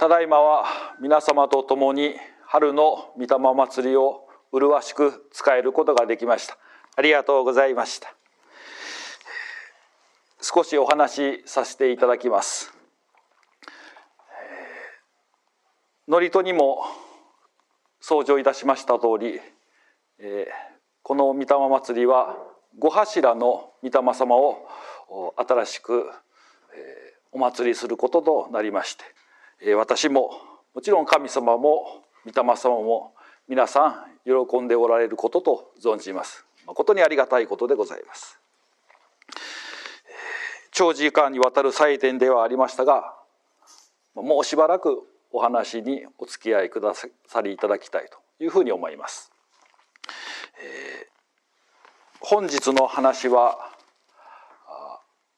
ただいまは皆様と共に春の御霊祭りを麗しく使えることができました。ありがとうございました。少しお話しさせていただきます。祝詞にも登場いたしました通り、えこの御霊祭りは五柱の御霊様を新しく、えお祭りすることとなりまして私ももちろん神様も御霊様も皆さん喜んでおられることと存じます。誠にありがたいことでございます。長時間にわたる祭典ではありましたがもうしばらくお話にお付き合いくださりいただきたいというふうに思います、えー、本日の話は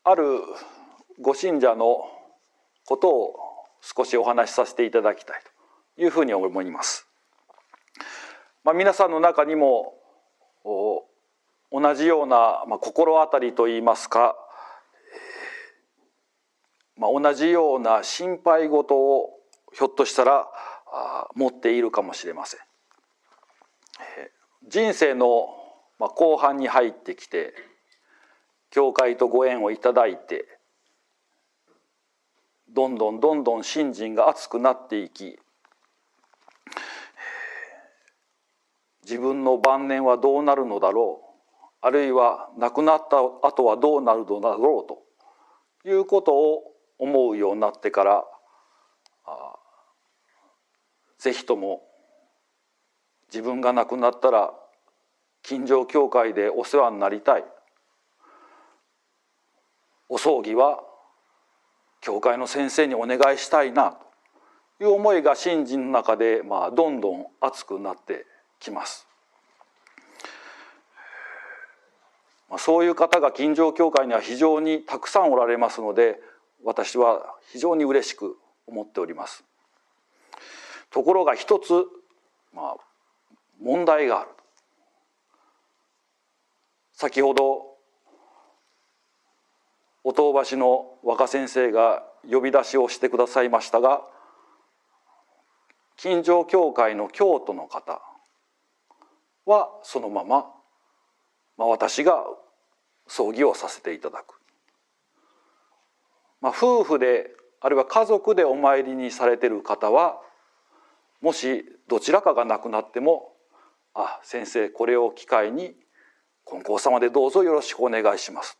あるご信者のことを少しお話しさせていただきたいというふうに思います。まあ、皆さんの中にも同じような、まあ、心当たりといいますか、まあ、同じような心配事をひょっとしたら持っているかもしれません。人生の後半に入ってきて教会とご縁をいただいてどんどんどんどん信心が熱くなっていき自分の晩年はどうなるのだろうあるいは亡くなった後はどうなるのだろうということを思うようになってからぜひとも自分が亡くなったら近所教会でお世話になりたい。お葬儀は教会の先生にお願いしたいなという思いが信心の中で、まあ、どんどん熱くなってきます。そういう方が近所教会には非常にたくさんおられますので私は非常に嬉しく思っております。ところが一つ、まあ、問題がある。先ほどお東橋の若先生が呼び出しをしてくださいましたが近所教会の京都の方はそのまま、まあ、私が葬儀をさせていただく、まあ、夫婦であるいは家族でお参りにされてる方はもしどちらかが亡くなっても「あ先生これを機会に金光様でどうぞよろしくお願いします」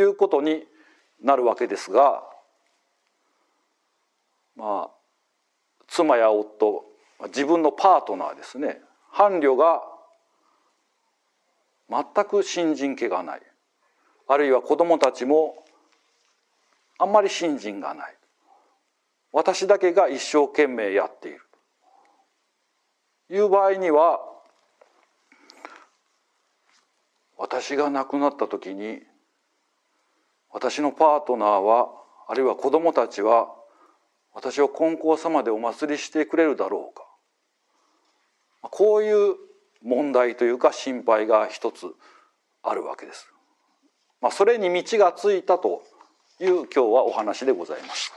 いうことになるわけですがまあ妻や夫自分のパートナーですね。伴侶が全く信心気がない。あるいは子供たちもあんまり信心がない。私だけが一生懸命やっている。という場合には私が亡くなった時に私のパートナーはあるいは子供たちは私を金光様でお祭りしてくれるだろうかこういう問題というか心配が一つあるわけです。まあ、それに道がついたという今日はお話でございます。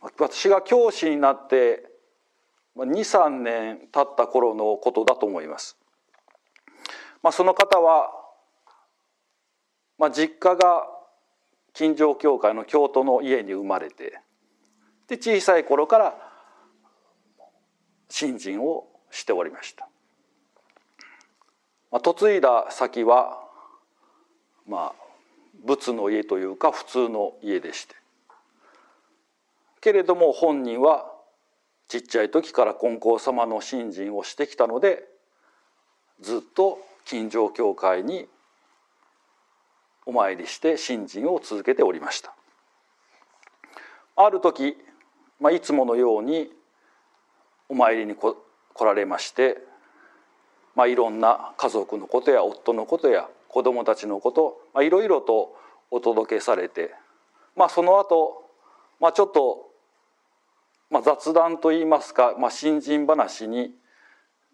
私が教師になって23年経った頃のことだと思います。まあ、その方は、まあ、実家が金城教会の京都の家に生まれてで小さい頃から信心をしておりました。まあ、嫁いだ先はまあ仏の家というか普通の家でしてけれども本人はちっちゃい時から金光様の信心をしてきたのでずっと近所教会にお参りして信心を続けておりました。ある時、まあ、いつものようにお参りに来られまして、まあ、いろんな家族のことや夫のことや子供たちのこと、まあ、いろいろとお届けされて、まあ、その後、まあちょっと、まあ、雑談といいますか、まあ、新人話に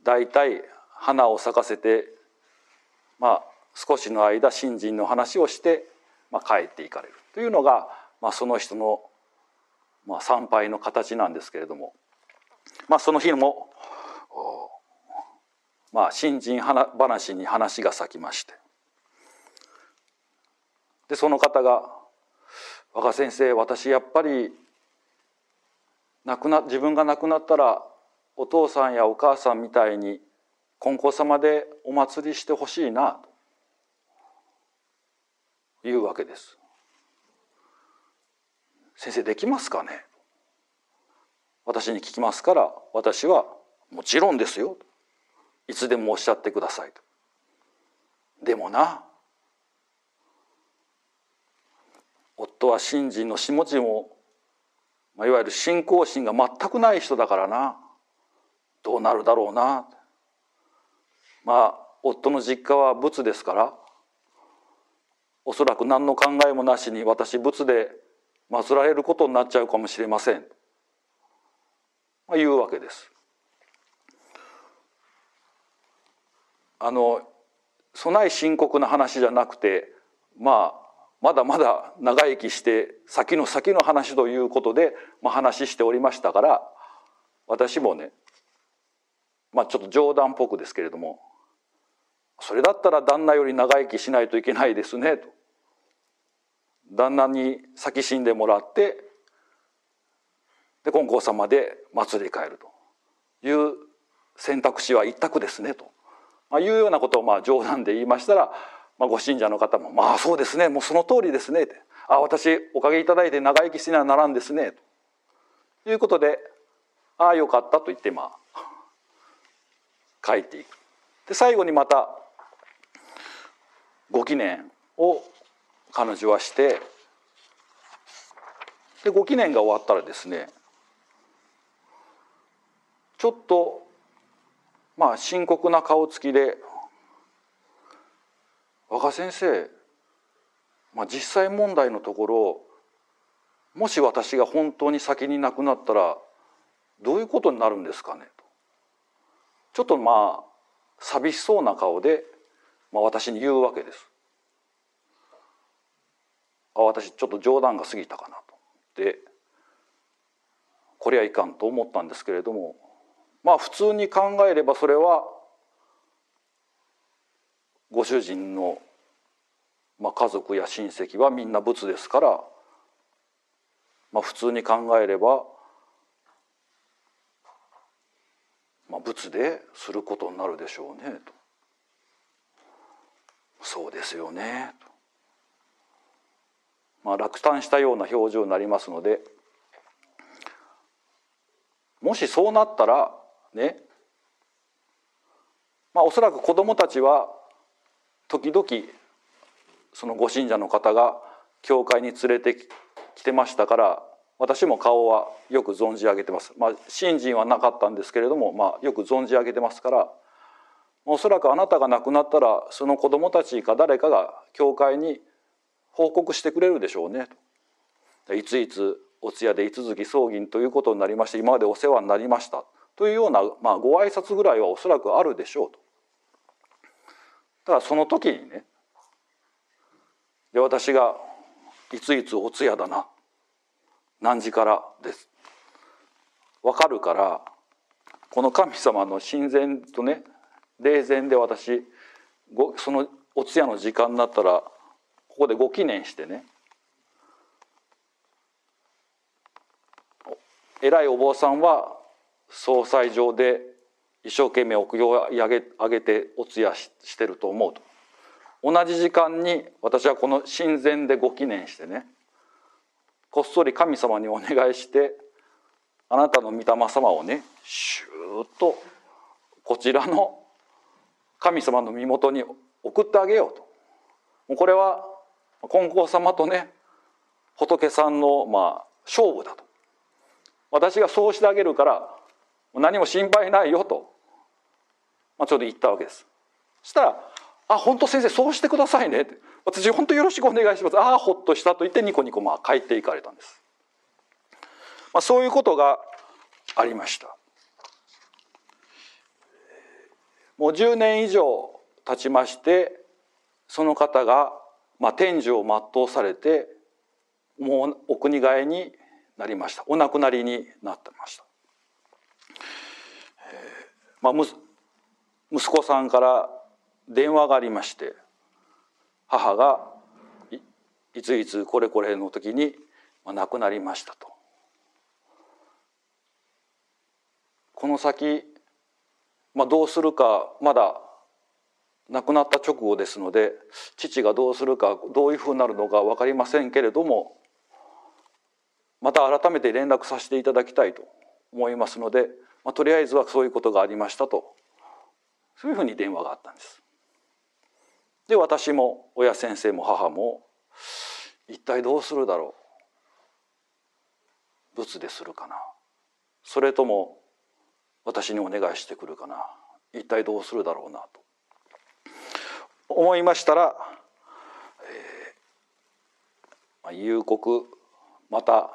大体花を咲かせてまあ少しの間新人の話をしてまあ、帰っていかれる。というのが、まあ、その人の、まあ、参拝の形なんですけれども、まあ、その日も、まあ、新人話に話が咲きまして。でその方が「若先生私やっぱり亡くな自分が亡くなったらお父さんやお母さんみたいに金光様でお祭りしてほしいな」というわけです。先生できますかね？私に聞きますから私はもちろんですよ。いつでもおっしゃってくださいと。でもな夫は信心の下地も、まあ、いわゆる信仰心が全くない人だからな。どうなるだろうな。まあ夫の実家は仏ですからおそらく何の考えもなしに私仏で祀られることになっちゃうかもしれません、まあ、いうわけです。あの備え深刻な話じゃなくてまあまだまだ長生きして先の先の話ということで、まあ、話しておりましたから私もねまあちょっと冗談っぽくですけれどもそれだったら旦那より長生きしないといけないですねと。旦那に先死んでもらってで金光様で祭り帰ると。いう選択肢は一択ですねと、まあ、いうようなことをまあ冗談で言いましたらまあ、ご信者の方も「まあそうですねもうその通りですね」って「あ私おかげいただいて長生きしなならんですね」と。いうことで「ああよかった」と言ってまあ帰っていく。で最後にまたご記念を彼女はしてでご記念が終わったらですねちょっとまあ深刻な顔つきで若先生、まあ、実際問題のところもし私が本当に先に亡くなったらどういうことになるんですかねと。ちょっとまあ寂しそうな顔で、まあ、私に言うわけです。あ私ちょっと冗談が過ぎたかなと。でこれはいかんと思ったんですけれどもまあ普通に考えればそれはご主人の、まあ、家族や親戚はみんな仏ですから、まあ、普通に考えれば、まあ、仏ですることになるでしょうねと。そうですよね。まあ、落胆したような表情になりますのでもしそうなったらねまあおそらく子どもたちは時々そのご信者の方が教会に連れてきてましたから私も顔はよく存じ上げてます。まあ、信心はなかったんですけれども、まあ、よく存じ上げてますからおそらくあなたが亡くなったらその子供たちか誰かが教会に報告してくれるでしょうねと。いついつお通夜でい続き葬儀ということになりまして今までお世話になりましたというような、まあ、ご挨拶ぐらいはおそらくあるでしょうと。だその時にねで私がいついつお通夜だな何時からです分かるからこの神様の神前とね霊前で私そのお通夜の時間になったらここでご記念してね。偉いお坊さんは総裁上で一生懸命お経を上げ上げてお通夜してると思うと。同じ時間に私はこの神前でご記念してね。こっそり神様にお願いしてあなたの御霊様をねシューッとこちらの神様の身元に送ってあげようと。これは金光様とね仏さんのまあ勝負だと。私がそうしてあげるから何も心配ないよと、まあ、ちょうど言ったわけです。そしたら「あ本当先生そうしてくださいね」って「私本当よろしくお願いします」ああほっとしたと言ってニコニコまあ帰っていかれたんです、まあ、そういうことがありました。もう10年以上経ちましてその方がまあ、天寿を全うされてもうお国替えになりましたお亡くなりになってました。えーまあ、息子さんから電話がありまして母がいついつこれこれの時に亡くなりましたと。この先、まあ、どうするかまだ亡くなった直後ですので父がどうするかどういうふうになるのか分かりませんけれどもまた改めて連絡させていただきたいと思いますので、まあ、とりあえずはそういうことがありましたとそういうふうに電話があったんです。で私も親先生も母も一体どうするだろう仏でするかなそれとも私にお願いしてくるかな。一体どうするだろうなと。思いましたら、えー、夕刻また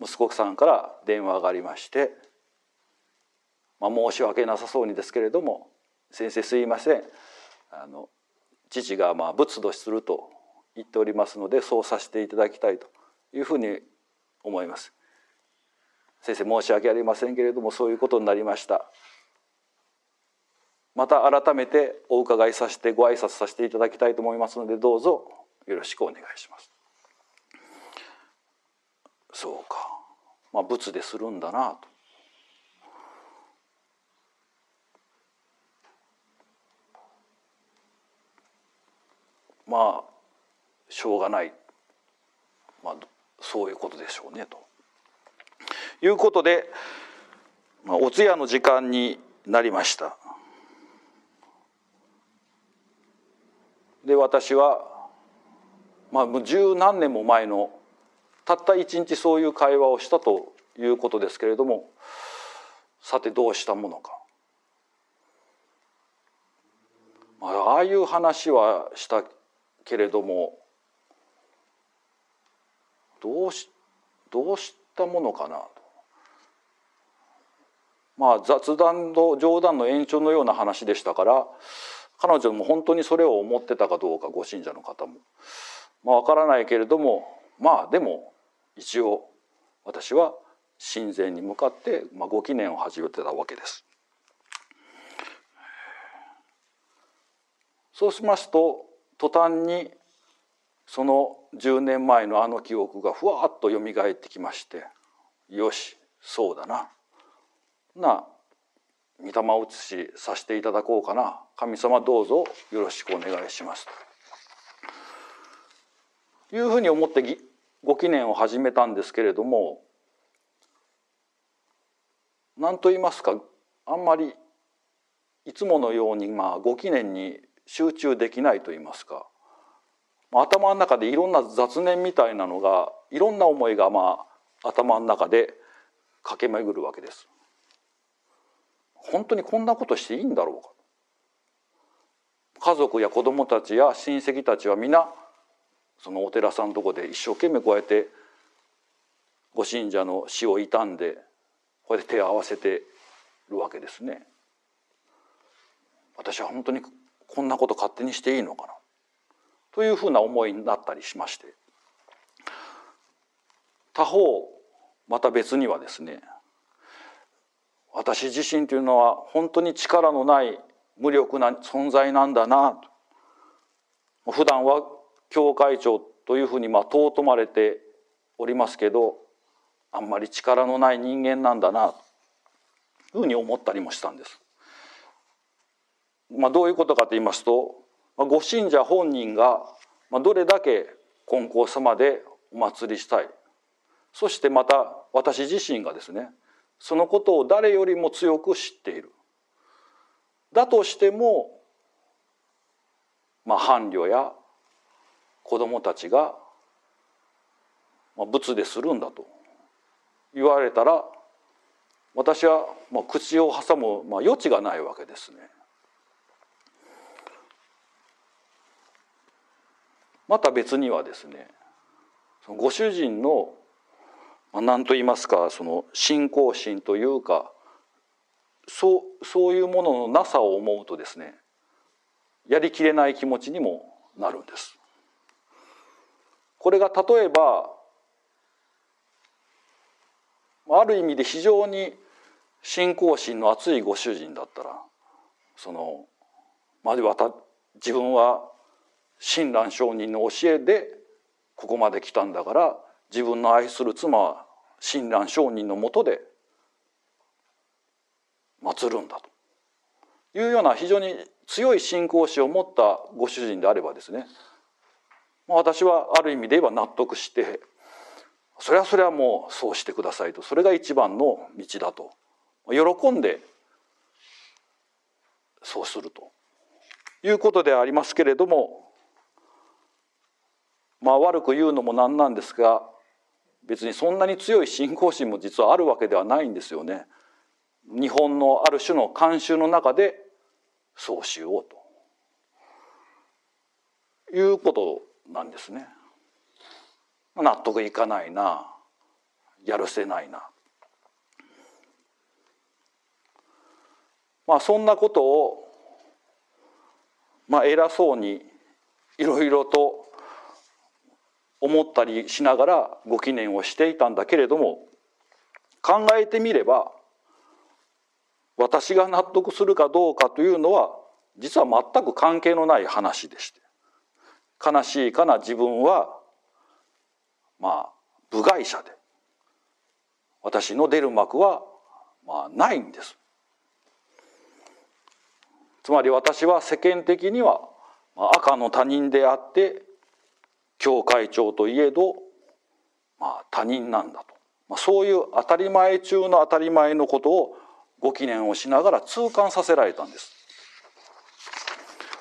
息子さんから電話がありまして、まあ、申し訳なさそうにですけれども「先生すいません。あの父がまあ仏土すると言っておりますのでそうさせていただきたいというふうに思います。先生申し訳ありませんけれどもそういうことになりました。また改めてお伺いさせてご挨拶させていただきたいと思いますのでどうぞよろしくお願いします。そうか、まあ、仏でするんだなと。まあしょうがない、まあ、そういうことでしょうねということで、まあ、お通夜の時間になりましたで私はまあもう十何年も前のたった一日そういう会話をしたということですけれどもさてどうしたものかああいう話はしたけれどもどうしどうしたものかな。まあ雑談の冗談の延長のような話でしたから彼女も本当にそれを思ってたかどうかご信者の方もまあ分からないけれどもまあでも一応私は神前に向かって、まあ、ご記念を始めてたわけです。そうしますと途端にその10年前のあの記憶がふわっとよみがえってきましてよしそうだなな御霊写しさせていただこうかな。神様どうぞよろしくお願いします。というふうに思ってご記念を始めたんですけれども何と言いますかあんまりいつものようにまあご記念に集中できないと言いますか。頭の中でいろんな雑念みたいなのがいろんな思いがまあ頭の中で駆け巡るわけです。本当にこんなことしていいんだろうか。家族や子供たちや親戚たちは皆そのお寺さんのとこで一生懸命こうやってご信者の死を悼んでこうやって手を合わせてるわけですね。私は本当にこんなこと勝手にしていいのかな。というふうな思いになったりしまして。他方また別にはですね私自身というのは本当に力のない無力な存在なんだなと普段は教会長というふうにまあ尊まれておりますけどあんまり力のない人間なんだなというふうに思ったりもしたんです。まあ、どういうことかと言いますとご信者本人がどれだけ金光様でお祭りしたいそしてまた私自身がですねそのことを誰よりも強く知っているだとしても、まあ、伴侶や子供たちが、まあ、仏でするんだと言われたら私はまあ口を挟む、まあ、余地がないわけですね。また別にはですねご主人の何と言いますかその信仰心というかそうそういうもののなさを思うとですねやりきれない気持ちにもなるんです。これが例えばある意味で非常に信仰心の厚いご主人だったらそのまではた自分は親鸞上人の教えでここまで来たんだから自分の愛する妻は親鸞上人のもとで祀るんだと。いうような非常に強い信仰心を持ったご主人であればですね。私はある意味で言えば納得してそれはそれはもうそうしてくださいと。それが一番の道だと。喜んでそうすると。いうことでありますけれどもまあ悪く言うのもなんなんですが別にそんなに強い信仰心も実はあるわけではないんですよね。日本のある種の慣習の中でそうしようということなんですね。納得いかないなやるせないな。まあそんなことをまあ偉そうにいろいろと思ったりしながらご記念をしていたんだけれども考えてみれば私が納得するかどうかというのは実は全く関係のない話でして悲しいかな自分はまあ部外者で私の出る幕はまあないんです。つまり私は世間的には赤の他人であって教会長といえど、まあ、他人なんだと、まあ、そういう当たり前中の当たり前のことをご記念をしながら痛感させられたんです。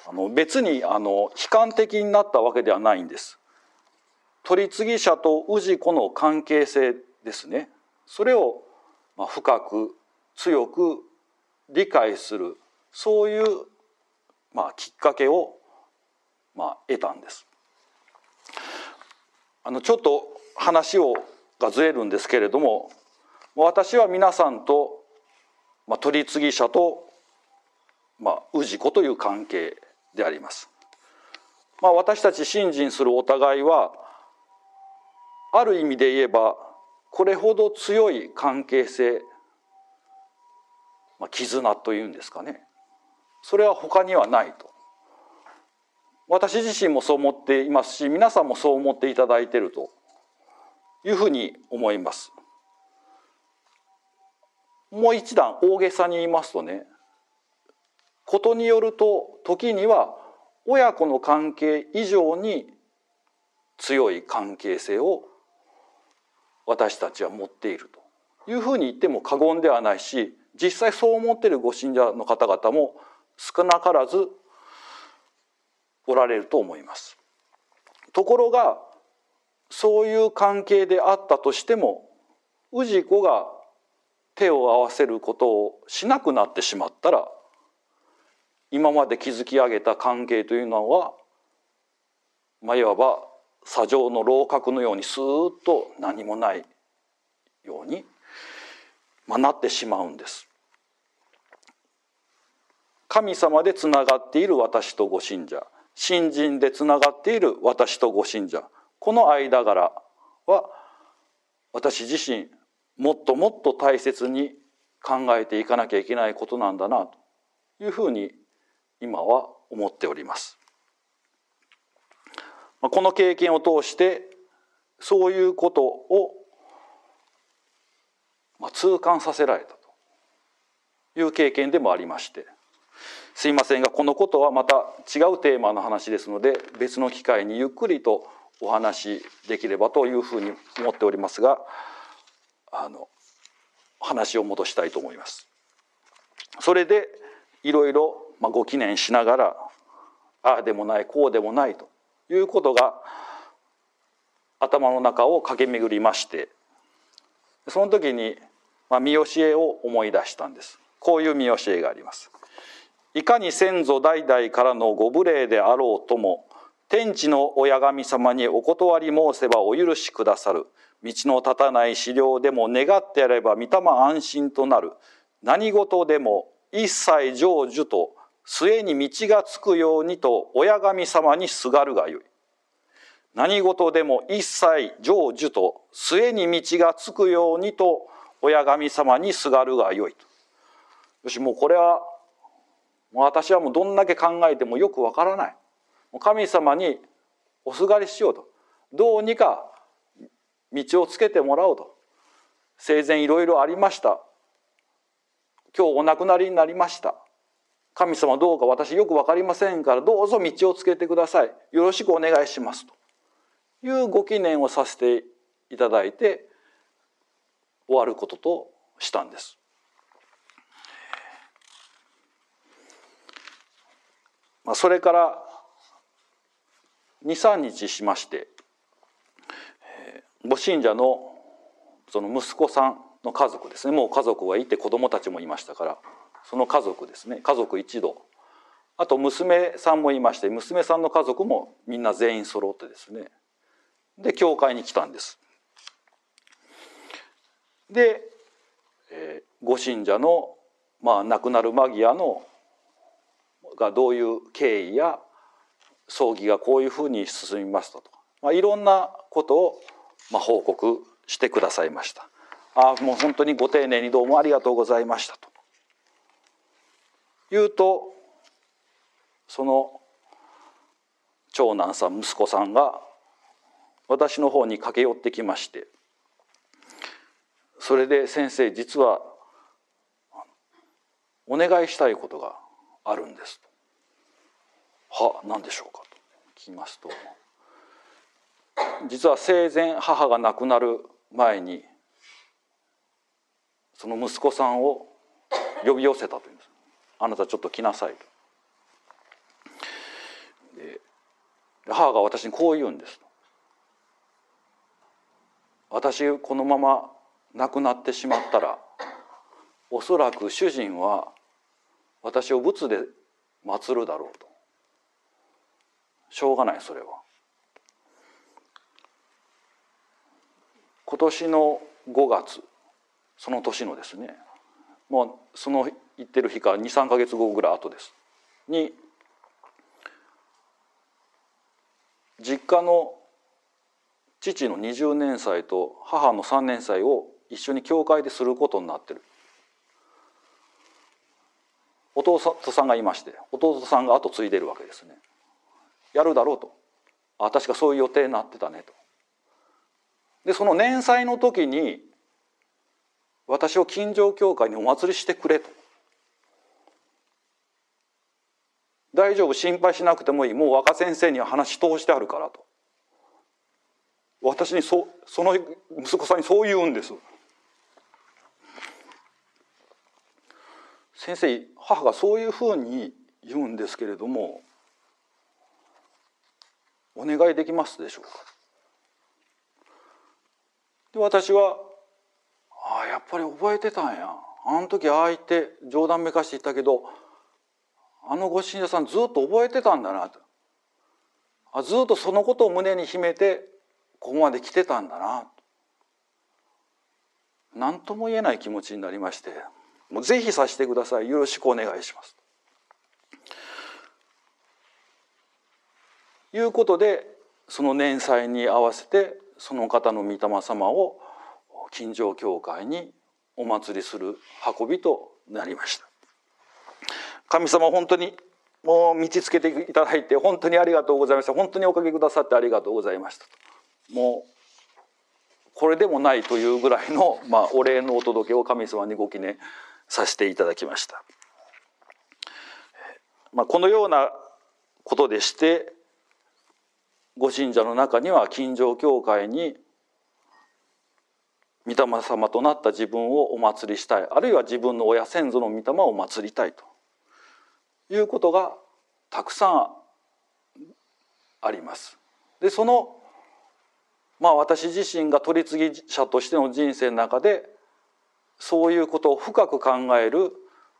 あの別にあの悲観的になったわけではないんです。取次者と氏子の関係性ですね。それを深く強く理解するそういうまあきっかけをまあ得たんです。あのちょっと話をがずれるんですけれども私は皆さんと、まあ、取次者と、まあ、氏子という関係であります。まあ、私たち信心するお互いはある意味で言えばこれほど強い関係性、まあ、絆というんですかねそれは他にはないと私自身もそう思っていますし皆さんもそう思っていただいているというふうに思います。もう一段大げさに言いますとねことによると時には親子の関係以上に強い関係性を私たちは持っているというふうに言っても過言ではないし実際そう思っているご信者の方々も少なからずおられると思います。ところがそういう関係であったとしても氏子が手を合わせることをしなくなってしまったら今まで築き上げた関係というのは、まあ、いわば砂上の楼閣のようにスーッと何もないように、まあ、なってしまうんです。神様でつながっている私とご信者信心でつながっている私とご信者この間柄は私自身もっともっと大切に考えていかなきゃいけないことなんだなというふうに今は思っております。この経験を通してそういうことを痛感させられたという経験でもありましてすいませんがこのことはまた違うテーマの話ですので別の機会にゆっくりとお話しできればというふうに思っておりますがあの話を戻したいと思います。それでいろいろご記念しながらああでもないこうでもないということが頭の中を駆け巡りましてその時に、見教えを思い出したんですこういう見教えがありますいかに先祖代々からのご無礼であろうとも天地の親神様にお断り申せばお許しくださる。道の立たない資料でも願ってやれば御霊安心となる。何事でも一切成就と末に道がつくようにと親神様にすがるがよい。何事でも一切成就と末に道がつくようにと親神様にすがるがよいと。よし、もうこれは、もう私はもうどんだけ考えてもよくわからない。神様におすがりしようと。どうにか道をつけてもらおうと。生前いろいろありました。今日お亡くなりになりました。神様どうか私よくわかりませんからどうぞ道をつけてください。よろしくお願いします。というご記念をさせていただいて終わることとしたんです。まあ、それから23日しましてご信者のその息子さんの家族ですね。もう家族がいて子供たちもいましたからその家族ですね。家族一同。あと娘さんもいまして娘さんの家族もみんな全員揃ってですね。で教会に来たんです。で、えー、ご信者の、まあ、亡くなる間際のがどういう経緯や葬儀がこういうふうに進みましたとか、まあ、いろんなことを、まあ、報告してくださいました。ああもう本当にご丁寧にどうもありがとうございましたと言うとその長男さん息子さんが私の方に駆け寄ってきましてそれで先生実はお願いしたいことがあるんですと。は何でしょうかと聞きますと実は生前母が亡くなる前にその息子さんを呼び寄せたというんです。あなたちょっと来なさいと。で母が私にこう言うんです私このまま亡くなってしまったらおそらく主人は私を仏で祀るだろうと。しょうがないそれは。今年の5月その年のですね。もうその言ってる日から23か月後ぐらい後です。に実家の父の20年祭と母の3年祭を一緒に教会ですることになってる。弟さんがいまして弟さんが後継いでるわけですね。やるだろうと。あ確かそういう予定になってたねと。でその年祭の時に私を近所教会にお祭りしてくれと。大丈夫心配しなくてもいい。もう若先生には話通してあるからと。私にそその息子さんにそう言うんです。先生母がそういうふうに言うんですけれどもお願いできますでしょうか？で私はああやっぱり覚えてたんや。あの時ああ言って冗談めかして言ったけどあのご信者さんずっと覚えてたんだなと。あずっとそのことを胸に秘めてここまで来てたんだな何とも言えない気持ちになりましてもうぜひさせてください。よろしくお願いします。いうことでその年祭に合わせてその方の御霊様を金城教会にお祭りする運びとなりました。神様本当にもう道つけていただいて本当にありがとうございました。本当におかげくださってありがとうございましたもうこれでもないというぐらいの、まあ、お礼のお届けを神様にご記念させていただきました。まあ、このようなことでしてご信者の中には近所教会に御霊様となった自分をお祭りしたいあるいは自分の親先祖の御霊を祭りたいということがたくさんあります。でそのまあ私自身が取り次ぎ者としての人生の中でそういうことを深く考える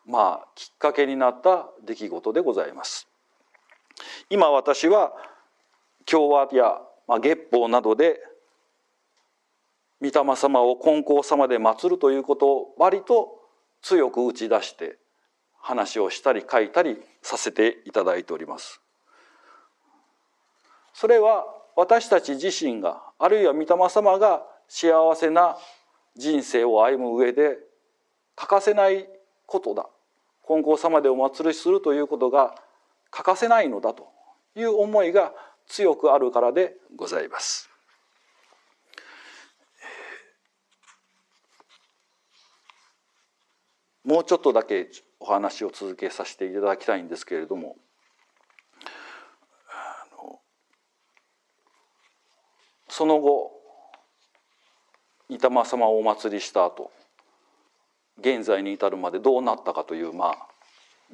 まあきっかけになった出来事でございます。今私は共和や、まあ、月報などで御霊様を金光様で祀るということを割と強く打ち出して話をしたり書いたりさせていただいております。それは私たち自身があるいは御霊様が幸せな人生を歩む上で欠かせないことだ金光様でお祭りするということが欠かせないのだという思いが強くあるからでございます。もうちょっとだけお話を続けさせていただきたいんですけれどもその後御霊様をお祭りした後現在に至るまでどうなったかというまあ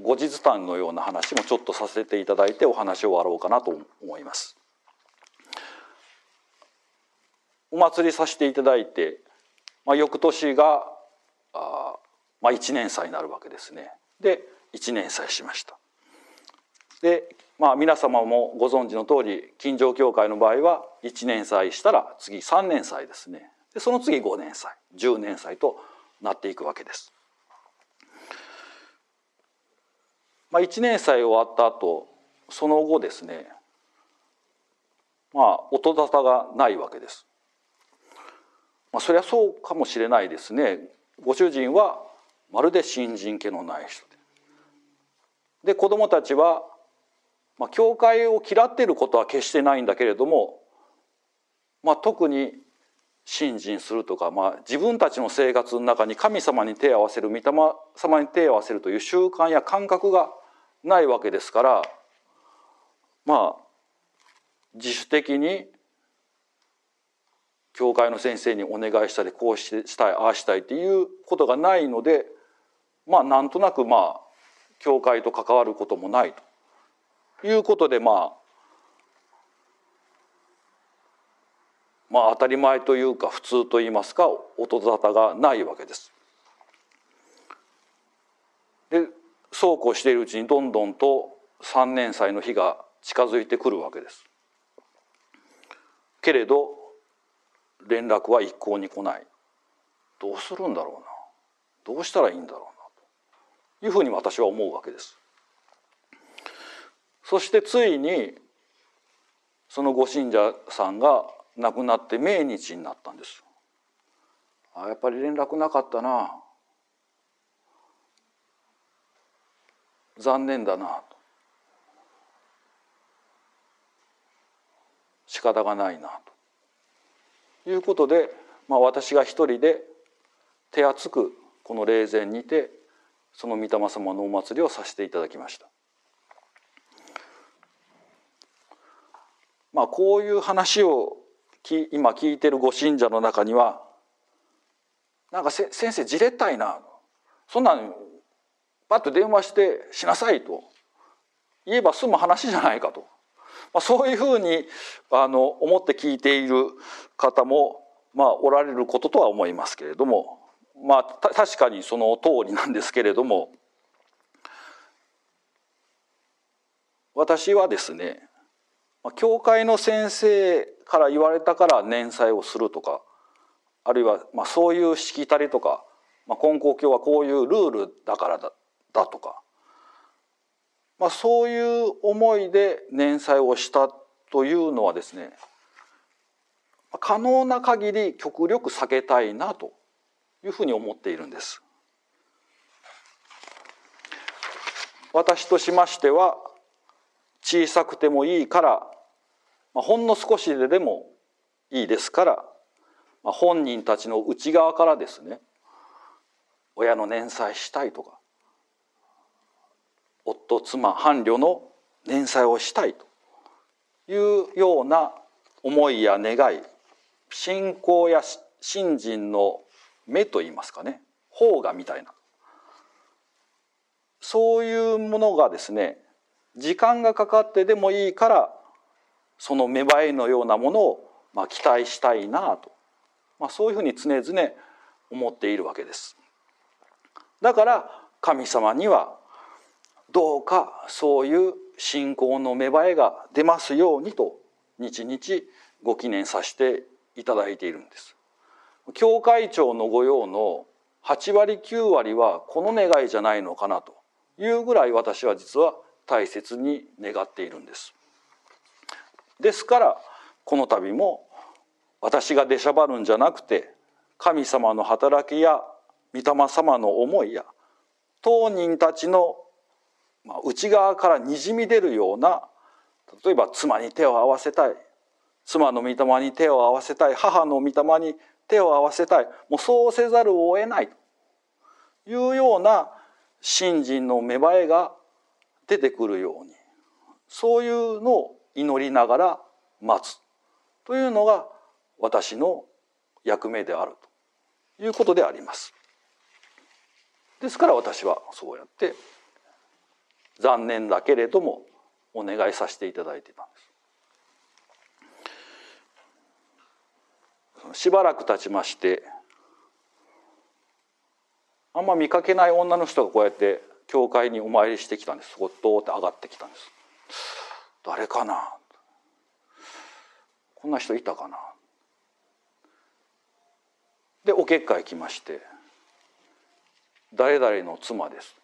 後日談のような話もちょっとさせていただいてお話を終わろうかなと思います。お祭りさせていただいて、まあ、翌年があ、まあ、1年祭になるわけですね。で1年祭しました。でまあ皆様もご存知の通り金城教会の場合は1年祭したら次3年祭ですね。でその次5年祭10年祭となっていくわけです。まあ、1年祭終わった後その後ですねまあ音沙汰がないわけです。まあ、そりゃそうかもしれないですね。ご主人はまるで新人気のない人で。で子供たちは、まあ、教会を嫌っていることは決してないんだけれども、まあ、特に信心するとか、まあ、自分たちの生活の中に神様に手を合わせる御霊様に手を合わせるという習慣や感覚がないわけですからまあ自主的に教会の先生にお願いしたりこうしたいああしたいっていうことがないのでまあなんとなくまあ教会と関わることもないということでまあまあ当たり前というか普通といいますか音沙汰がないわけです。でそうこうしているうちにどんどんと三年祭の日が近づいてくるわけです。けれど連絡は一向に来ないどうするんだろうなどうしたらいいんだろうなというふうに私は思うわけです。そしてついにそのご信者さんが亡くなって命日になったんです。あやっぱり連絡なかったな残念だなと仕方がないなということで、まあ、私が一人で手厚くこの霊前にてその御霊様のお祭りをさせていただきました。まあこういう話を今聞いてるご信者の中にはなんか先生じれったいなそんなんパッと電話してしなさいと。言えば済む話じゃないかと、まあ、そういうふうにあの思って聞いている方もまあおられることとは思いますけれども。まあ確かにその通りなんですけれども。私はですね教会の先生から言われたから年祭をするとかあるいはまあそういうしきたりとか、まあ、金光教はこういうルールだからだだとか、まあ、そういう思いで年祭をしたというのはですね可能な限り極力避けたいなというふうに思っているんです。私としましては小さくてもいいから、まあ、ほんの少しででもいいですから、まあ、本人たちの内側からですね親の年祭したいとか夫妻伴侶の年祭をしたいというような思いや願い信仰や信心の目といいますかね方がみたいな。そういうものがですね時間がかかってでもいいからその芽生えのようなものをまあ期待したいなと、まあ、そういうふうに常々思っているわけです。だから神様にはどうかそういう信仰の芽生えが出ますようにと日々ご記念させていただいているんです。教会長の御用の8割9割はこの願いじゃないのかなというぐらい私は実は大切に願っているんです。ですからこの度も私が出しゃばるんじゃなくて神様の働きや御霊様の思いや当人たちの内側からにじみ出るような例えば妻に手を合わせたい妻の御霊に手を合わせたい母の御霊に手を合わせたいもうそうせざるを得ないというような信心の芽生えが出てくるようにそういうのを祈りながら待つというのが私の役目であるということであります。ですから私はそうやって残念だけれどもお願いさせていただいていたんです。しばらく経ちましてあんま見かけない女の人がこうやって教会にお参りしてきたんです。そこどーって上がってきたんです。誰かな？こんな人いたかな？でお結果行きまして「誰々の妻です」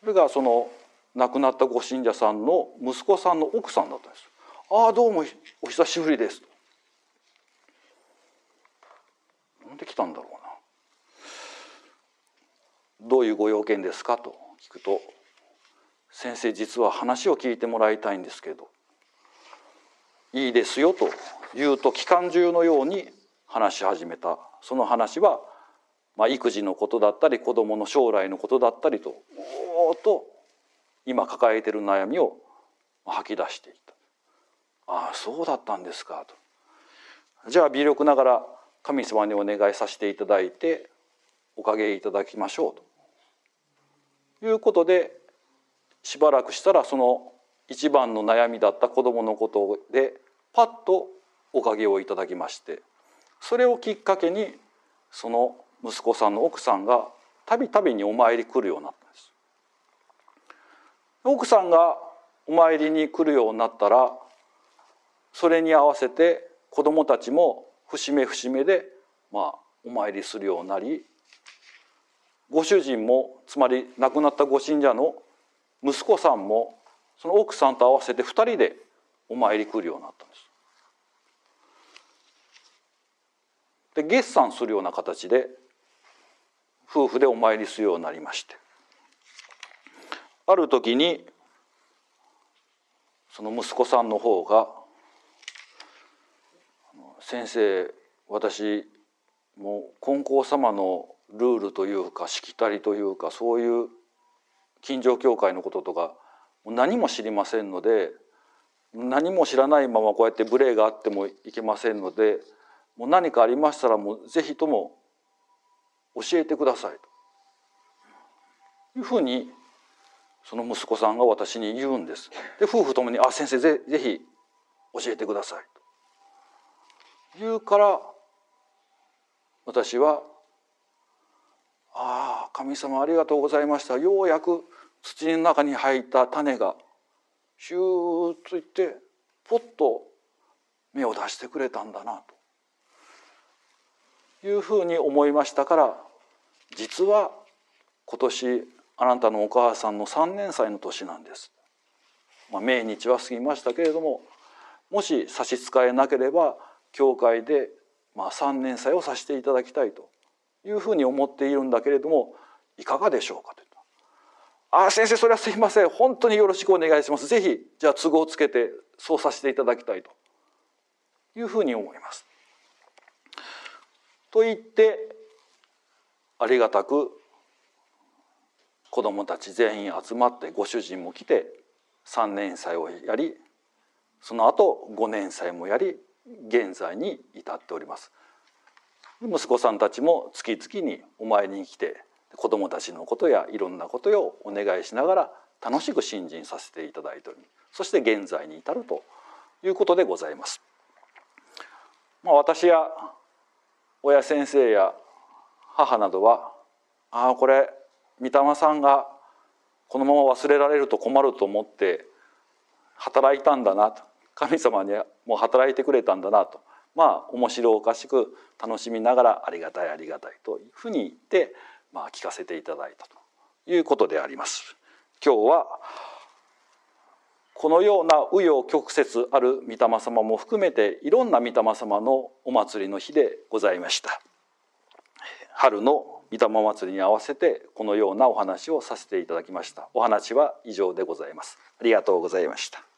それがその亡くなったご信者さんの息子さんの奥さんだったんです。ああどうもお久しぶりですと。なんで来たんだろうな。どういうご用件ですか？と聞くと「先生実は話を聞いてもらいたいんですけどいいですよ」と言うと機関銃のように話し始めた。その話はまあ、育児のことだったり子どもの将来のことだったりとおーと今抱えている悩みを吐き出していった「ああそうだったんですか」と「じゃあ微力ながら神様にお願いさせていただいておかげいただきましょう」と。いうことでしばらくしたらその一番の悩みだった子どものことでパッとおかげをいただきましてそれをきっかけにその息子さんの奥さんがたびたびにお参り来るようになったんです。奥さんがお参りに来るようになったらそれに合わせて子供たちも節目節目でまあお参りするようになりご主人もつまり亡くなったご信者の息子さんもその奥さんと合わせて2人でお参り来るようになったんです。で月産するような形で夫婦でお参りするようになりましてある時にその息子さんの方が「先生私もう金光様のルールというかしきたりというかそういう近所教会のこととか何も知りませんので何も知らないままこうやって無礼があってもいけませんのでもう何かありましたらもうぜひとも教えてくださいというふうにその息子さんが私に言うんです。で夫婦ともに「あ先生ぜぜひ教えてください」と言うから私は「ああ神様ありがとうございましたようやく土の中に入った種がシューッといってポッと芽を出してくれたんだな」というふうに思いましたから実は今年あなたのお母さんの3年祭の年なんです。まあ、命日は過ぎましたけれどももし差し支えなければ教会でまあ3年祭をさせていただきたいというふうに思っているんだけれどもいかがでしょうかとああ先生それはすいません本当によろしくお願いしますぜひじゃあ都合をつけてそうさせていただきたいというふうに思います。と言ってありがたく子どもたち全員集まってご主人も来て3年祭をやりその後5年祭もやり現在に至っております。息子さんたちも月々にお参りに来て子どもたちのことやいろんなことをお願いしながら楽しく信心させていただいておりそして現在に至るということでございます。まあ、私や親先生や母などはああこれ御霊さんがこのまま忘れられると困ると思って働いたんだなと神様にもう働いてくれたんだなとまあ面白おかしく楽しみながらありがたいありがたいというふうに言って、まあ、聞かせていただいたということであります。今日はこのような紆余曲折ある御霊様も含めていろんな御霊様のお祭りの日でございました。春の御霊祭りに合わせてこのようなお話をさせていただきました。お話は以上でございます。ありがとうございました。